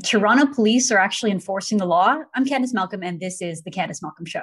Toronto police are actually enforcing the law. I'm Candice Malcolm, and this is The Candice Malcolm Show.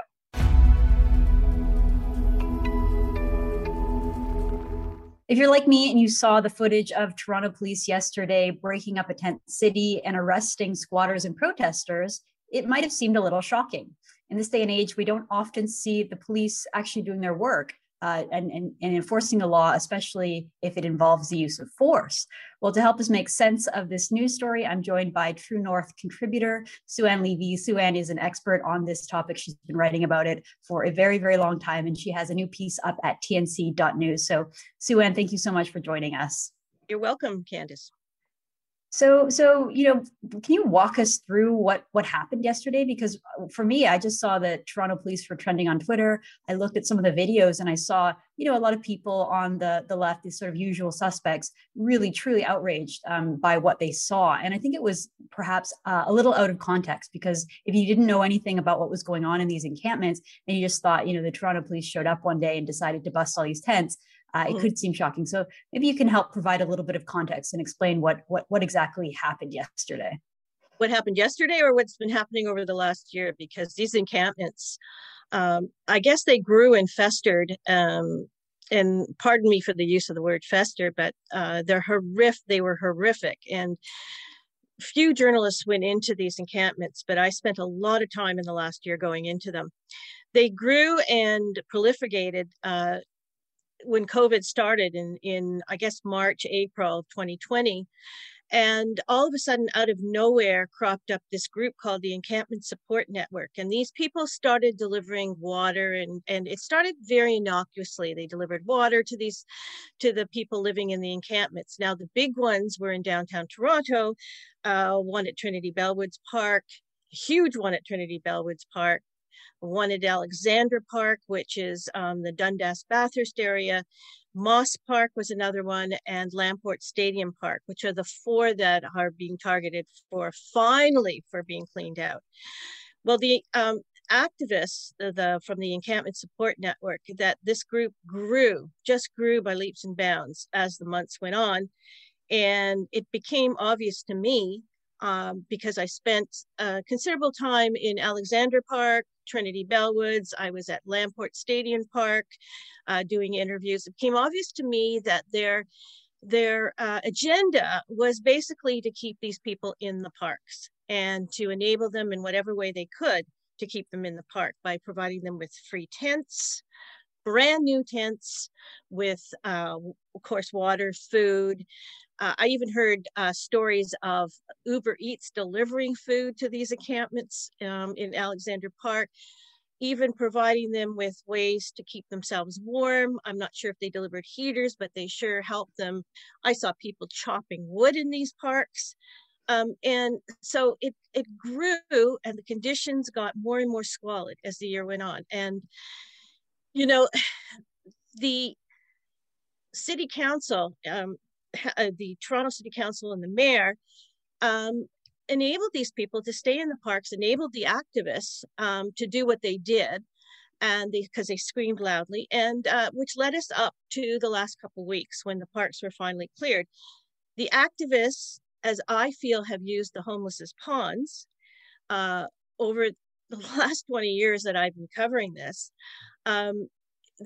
If you're like me and you saw the footage of Toronto police yesterday breaking up a tent city and arresting squatters and protesters, it might have seemed a little shocking. In this day and age, we don't often see the police actually doing their work uh, and, and, and, enforcing the law, especially if it involves the use of force. Well, to help us make sense of this news story, I'm joined by True North contributor Sue-Ann Levy. Sue-Ann is an expert on this topic. She's been writing about it for a very, very long time, and she has a new piece up at tnc.news. So, Sue-Ann, thank you so much for joining us. You're welcome, Candice. So, so you know, can you walk us through what what happened yesterday? Because uh, for me, I just saw that Toronto police were trending on Twitter. I looked at some of the videos and I saw, you know, a lot of people on the the left, these sort of usual suspects, really truly outraged um, by what they saw. And I think it was perhaps uh, a little out of context because if you didn't know anything about what was going on in these encampments and you just thought, you know, the Toronto police showed up one day and decided to bust all these tents, uh, it mm-hmm. could seem shocking. So maybe you can help provide a little bit of context and explain what what what exactly happened yesterday. What happened yesterday, or what's been happening over the last year? Because these encampments, um, I guess they grew and festered. Um, and pardon me for the use of the word fester, but uh, they're horrific. They were horrific, and few journalists went into these encampments, but I spent a lot of time in the last year going into them. They grew and proliferated uh, when COVID started in, in I guess March, April of 2020. And all of a sudden, out of nowhere, cropped up this group called the Encampment Support Network. And these people started delivering water, and, and it started very innocuously. They delivered water to these, to the people living in the encampments. Now, the big ones were in downtown Toronto, uh, one at Trinity Bellwoods Park, huge one at Trinity Bellwoods Park, one at Alexander Park, which is um, the Dundas Bathurst area. Moss Park was another one, and Lamport Stadium Park, which are the four that are being targeted for finally for being cleaned out. Well, the um, activists the, the, from the Encampment Support Network that this group grew, just grew by leaps and bounds as the months went on. And it became obvious to me um, because I spent a considerable time in Alexander Park, Trinity Bellwoods. I was at Lamport Stadium Park uh, doing interviews. It became obvious to me that their their uh, agenda was basically to keep these people in the parks and to enable them in whatever way they could to keep them in the park by providing them with free tents, brand new tents with, uh, of course, water, food, uh, I even heard uh, stories of Uber Eats delivering food to these encampments um, in Alexander Park, even providing them with ways to keep themselves warm. I'm not sure if they delivered heaters, but they sure helped them. I saw people chopping wood in these parks. Um, and so it, it grew and the conditions got more and more squalid as the year went on. And, you know, the city council um, uh, the Toronto City Council and the mayor um, enabled these people to stay in the parks, enabled the activists um, to do what they did, and because they, they, screamed loudly, and uh, which led us up to the last couple weeks when the parks were finally cleared. The activists, as I feel, have used the homeless as pawns uh, over the last 20 years that I've been covering this. Um,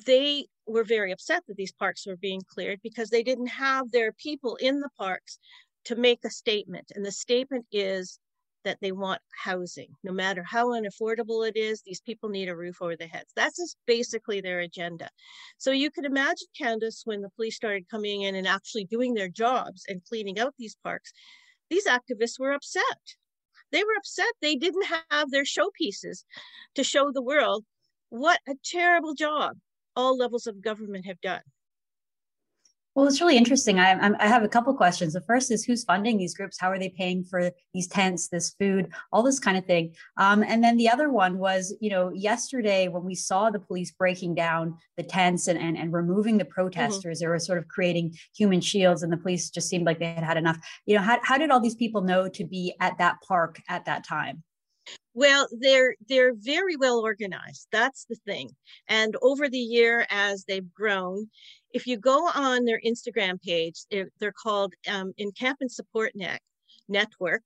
they were very upset that these parks were being cleared because they didn't have their people in the parks to make a statement. And the statement is that they want housing. No matter how unaffordable it is, these people need a roof over their heads. That's just basically their agenda. So you can imagine, Candice, when the police started coming in and actually doing their jobs and cleaning out these parks, these activists were upset. They were upset they didn't have their showpieces to show the world what a terrible job all levels of government have done. Well, it's really interesting. I, I have a couple questions. The first is who's funding these groups? How are they paying for these tents, this food, all this kind of thing? Um, and then the other one was, you know, yesterday when we saw the police breaking down the tents and, and, and removing the mm-hmm. protesters, mm-hmm. they were sort of creating human shields, and the police just seemed like they had had enough. You know, how, how did all these people know to be at that park at that time? Well, they're they're very well organized. That's the thing. And over the year, as they've grown, if you go on their Instagram page, they're called um, Encampment Support Net Network,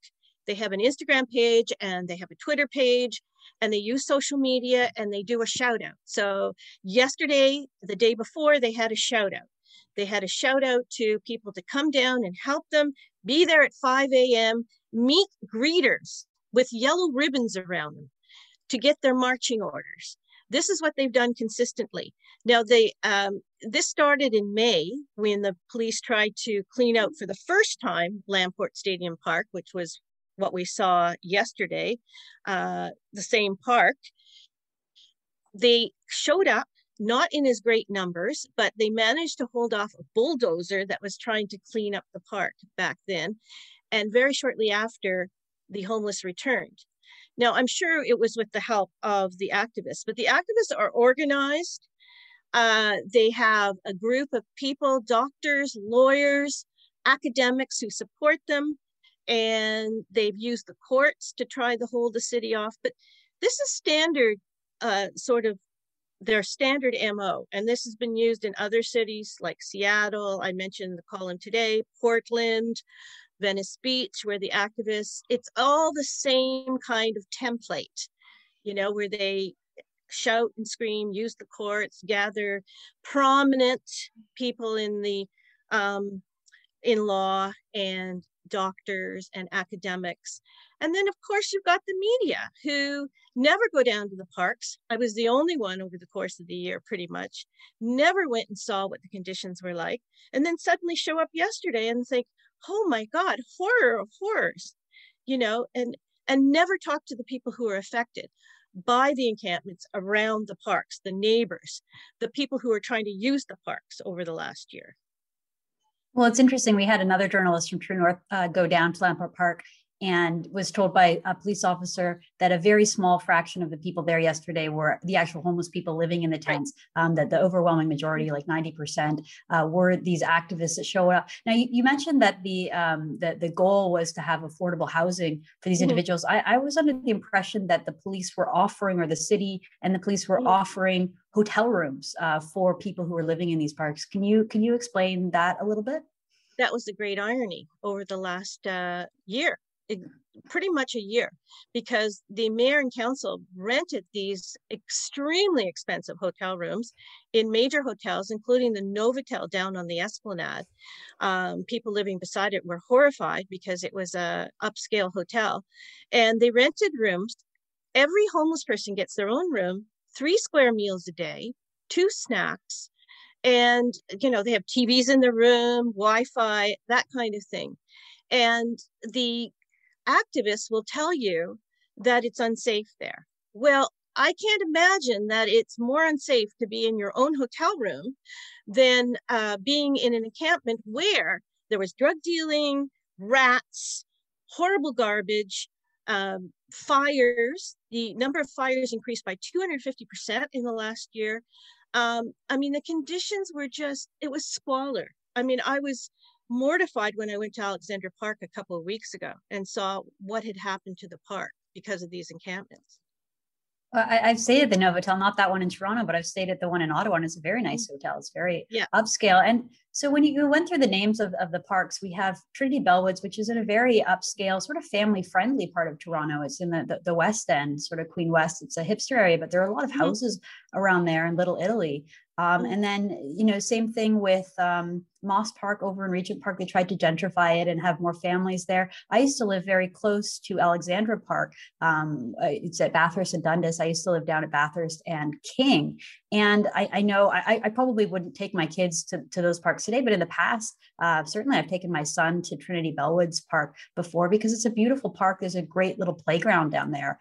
they have an Instagram page and they have a Twitter page and they use social media and they do a shout out. So yesterday, the day before, they had a shout out. They had a shout out to people to come down and help them be there at 5 a.m., meet greeters with yellow ribbons around them to get their marching orders. This is what they've done consistently. Now, they um, this started in May when the police tried to clean out for the first time Lamport Stadium Park, which was what we saw yesterday, uh, the same park. They showed up not in as great numbers, but they managed to hold off a bulldozer that was trying to clean up the park back then. And very shortly after, the homeless returned. Now, I'm sure it was with the help of the activists, but the activists are organized. Uh, they have a group of people, doctors, lawyers, academics who support them, and they've used the courts to try to hold the city off. But this is standard, uh, sort of their standard MO, and this has been used in other cities like Seattle. I mentioned the column today, Portland, Venice Beach, where the activists, it's all the same kind of template, you know, where they shout and scream, use the courts, gather prominent people in the um, in law and doctors and academics. And then, of course, you've got the media who never go down to the parks. I was the only one over the course of the year, pretty much, never went and saw what the conditions were like, and then suddenly show up yesterday and think, oh my God, horror of horrors, you know, and and never talk to the people who are affected by the encampments around the parks, the neighbors, the people who are trying to use the parks over the last year. Well, it's interesting. We had another journalist from True North uh, go down to Lamport Park and was told by a police officer that a very small fraction of the people there yesterday were the actual homeless people living in the tents. Um, that the overwhelming majority, like ninety percent, uh, were these activists that showed up. Now, you, you mentioned that the, um, the the goal was to have affordable housing for these mm-hmm. individuals. I, I, was under the impression that the police were offering, or the city and the police were mm-hmm. offering hotel rooms uh, for people who are living in these parks. Can you can you explain that a little bit? That was the great irony over the last uh, year pretty much a year because the mayor and council rented these extremely expensive hotel rooms in major hotels, including the Novotel down on the Esplanade. Um, people living beside it were horrified because it was a upscale hotel, and they rented rooms. Every homeless person gets their own room, three square meals a day, two snacks, and you know they have TVs in the room, Wi-Fi, that kind of thing. And the activists will tell you that it's unsafe there. Well, I can't imagine that it's more unsafe to be in your own hotel room than uh, being in an encampment where there was drug dealing, rats, horrible garbage, um, fires. The number of fires increased by 250% in the last year. Um, I mean, the conditions were just, it was squalor. I mean, I was mortified when I went to Alexandra Park a couple of weeks ago and saw what had happened to the park because of these encampments. Well, I, have stayed at the Novotel, not that one in Toronto, but I've stayed at the one in Ottawa, and it's a very nice mm-hmm. hotel. It's very yeah. upscale. And so when you went through the names of, of the parks, we have Trinity Bellwoods, which is in a very upscale, sort of family friendly part of Toronto. It's in the, the, the, West End, sort of Queen West. It's a hipster area, but there are a lot of mm-hmm. houses around there in Little Italy. Um, mm-hmm. and then, you know, same thing with um, Moss Park over in Regent Park. They tried to gentrify it and have more families there. I used to live very close to Alexandra Park. Um, it's at Bathurst and Dundas. I used to live down at Bathurst and King. And I, I know I, I, probably wouldn't take my kids to, to those parks today, but in the past, uh, certainly I've taken my son to Trinity Bellwoods Park before because it's a beautiful park. There's a great little playground down there.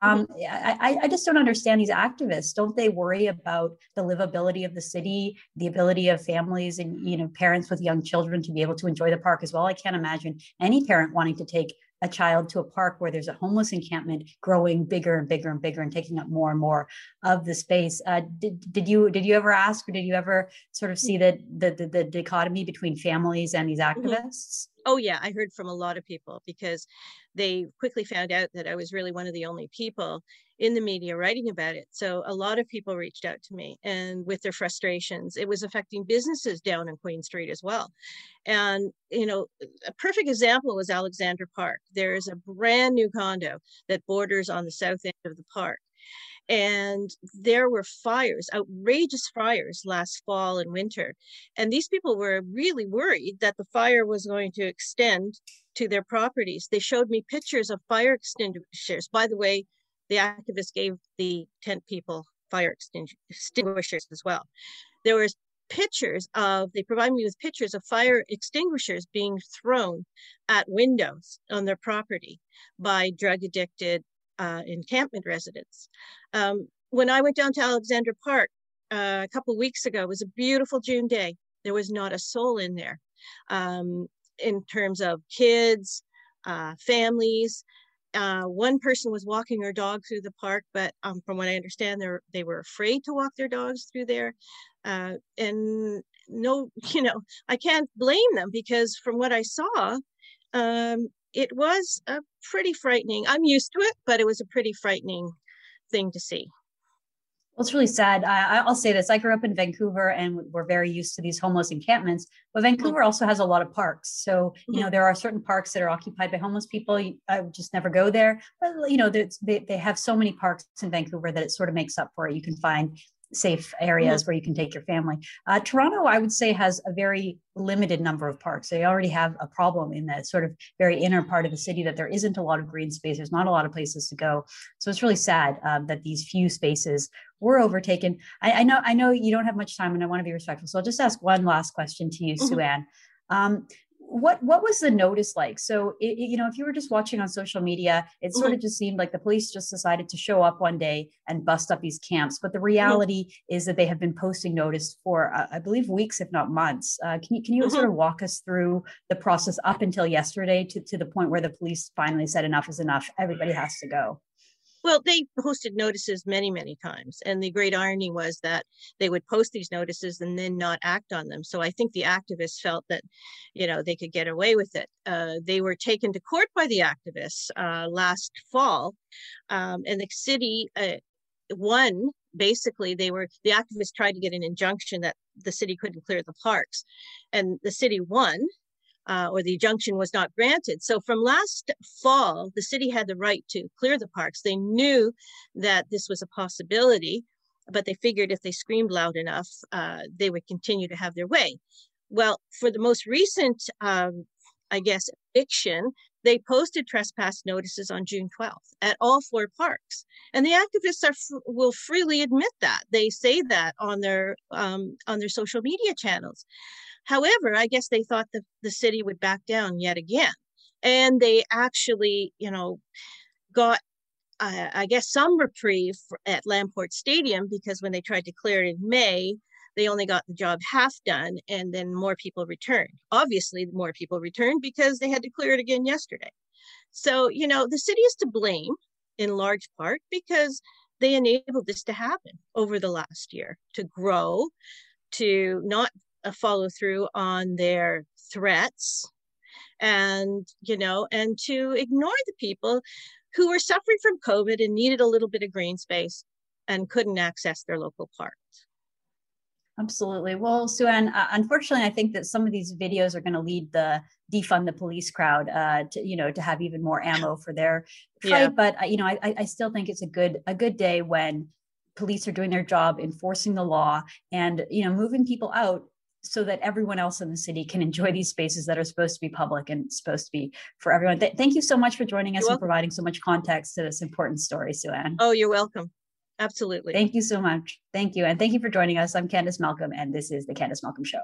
Um, I, I just don't understand these activists. Don't they worry about the livability of the city, the ability of families and you know parents with young children to be able to enjoy the park as well? I can't imagine any parent wanting to take a child to a park where there's a homeless encampment growing bigger and bigger and bigger and taking up more and more of the space. Uh, did, did you did you ever ask or did you ever sort of see the the, the, the dichotomy between families and these mm-hmm. activists? Oh yeah, I heard from a lot of people because they quickly found out that I was really one of the only people in the media writing about it. So a lot of people reached out to me and with their frustrations. It was affecting businesses down in Queen Street as well. And, you know, a perfect example was Alexandra Park. There is a brand new condo that borders on the south end of the park. And there were fires, outrageous fires last fall and winter. And these people were really worried that the fire was going to extend to their properties. They showed me pictures of fire extinguishers. By the way, the activists gave the tent people fire extinguishers as well. There was pictures of, they provided me with pictures of fire extinguishers being thrown at windows on their property by drug addicted uh, encampment residents. Um, when I went down to Alexandra Park uh, a couple weeks ago, it was a beautiful June day. There was not a soul in there um, in terms of kids, uh, families. Uh, one person was walking her dog through the park, but um, from what I understand, they they were afraid to walk their dogs through there. Uh, and no, you know, I can't blame them because from what I saw, um, it was a pretty frightening. I'm used to it, but it was a pretty frightening thing to see. Well, it's really sad. I, will say this: I grew up in Vancouver, and we're very used to these homeless encampments. But Vancouver mm-hmm. also has a lot of parks, so you mm-hmm. know there are certain parks that are occupied by homeless people. I would just never go there. But you know, they they have so many parks in Vancouver that it sort of makes up for it. You can find safe areas mm-hmm. where you can take your family. Uh, Toronto, I would say, has a very limited number of parks. They already have a problem in that sort of very inner part of the city that there isn't a lot of green space. There's not a lot of places to go. So it's really sad um, that these few spaces were overtaken. I, I, know I know you don't have much time, and I want to be respectful. So I'll just ask one last question to you, mm-hmm. Sue-Ann. Um, what what was the notice like so it, you know if you were just watching on social media it sort mm-hmm. of just seemed like the police just decided to show up one day and bust up these camps but the mm-hmm. reality mm-hmm. is that they have been posting notice for uh, i believe weeks if not months uh, can you can you mm-hmm. sort of walk us through the process up until yesterday to, to the point where the police finally said enough is enough everybody has to go well, they posted notices many, many times. And the great irony was that they would post these notices and then not act on them. So I think the activists felt that, you know, they could get away with it. Uh, they were taken to court by the activists uh, last fall. Um, and the city uh, won. Basically, they were the activists tried to get an injunction that the city couldn't clear the parks, and the city won uh, or the injunction was not granted. So from last fall, the city had the right to clear the parks. They knew that this was a possibility, but they figured if they screamed loud enough, uh, they would continue to have their way. Well, for the most recent, um, I guess, eviction, they posted trespass notices on June 12th at all four parks. And the activists are, will freely admit that. They say that on their um, on their social media channels. However, I guess they thought the, the city would back down yet again. And they actually, you know, got, uh, I guess, some reprieve at Lamport Stadium because when they tried to clear it in May, they only got the job half done and then more people returned. Obviously, more people returned because they had to clear it again yesterday. So, you know, the city is to blame in large part because they enabled this to happen over the last year to grow, to not a follow through on their threats and you know and to ignore the people who were suffering from covid and needed a little bit of green space and couldn't access their local parks absolutely well sue-ann uh, unfortunately i think that some of these videos are going to lead the defund the police crowd uh, to you know to have even more ammo for their fight yeah. but uh, you know I, I still think it's a good a good day when police are doing their job enforcing the law and you know moving people out so that everyone else in the city can enjoy these spaces that are supposed to be public and supposed to be for everyone. Th- thank you so much for joining us you're and welcome. providing so much context to this important story, Sue-Ann. Oh, you're welcome. Absolutely. Thank you so much. Thank you. And thank you for joining us. I'm Candice Malcolm, and this is The Candice Malcolm Show.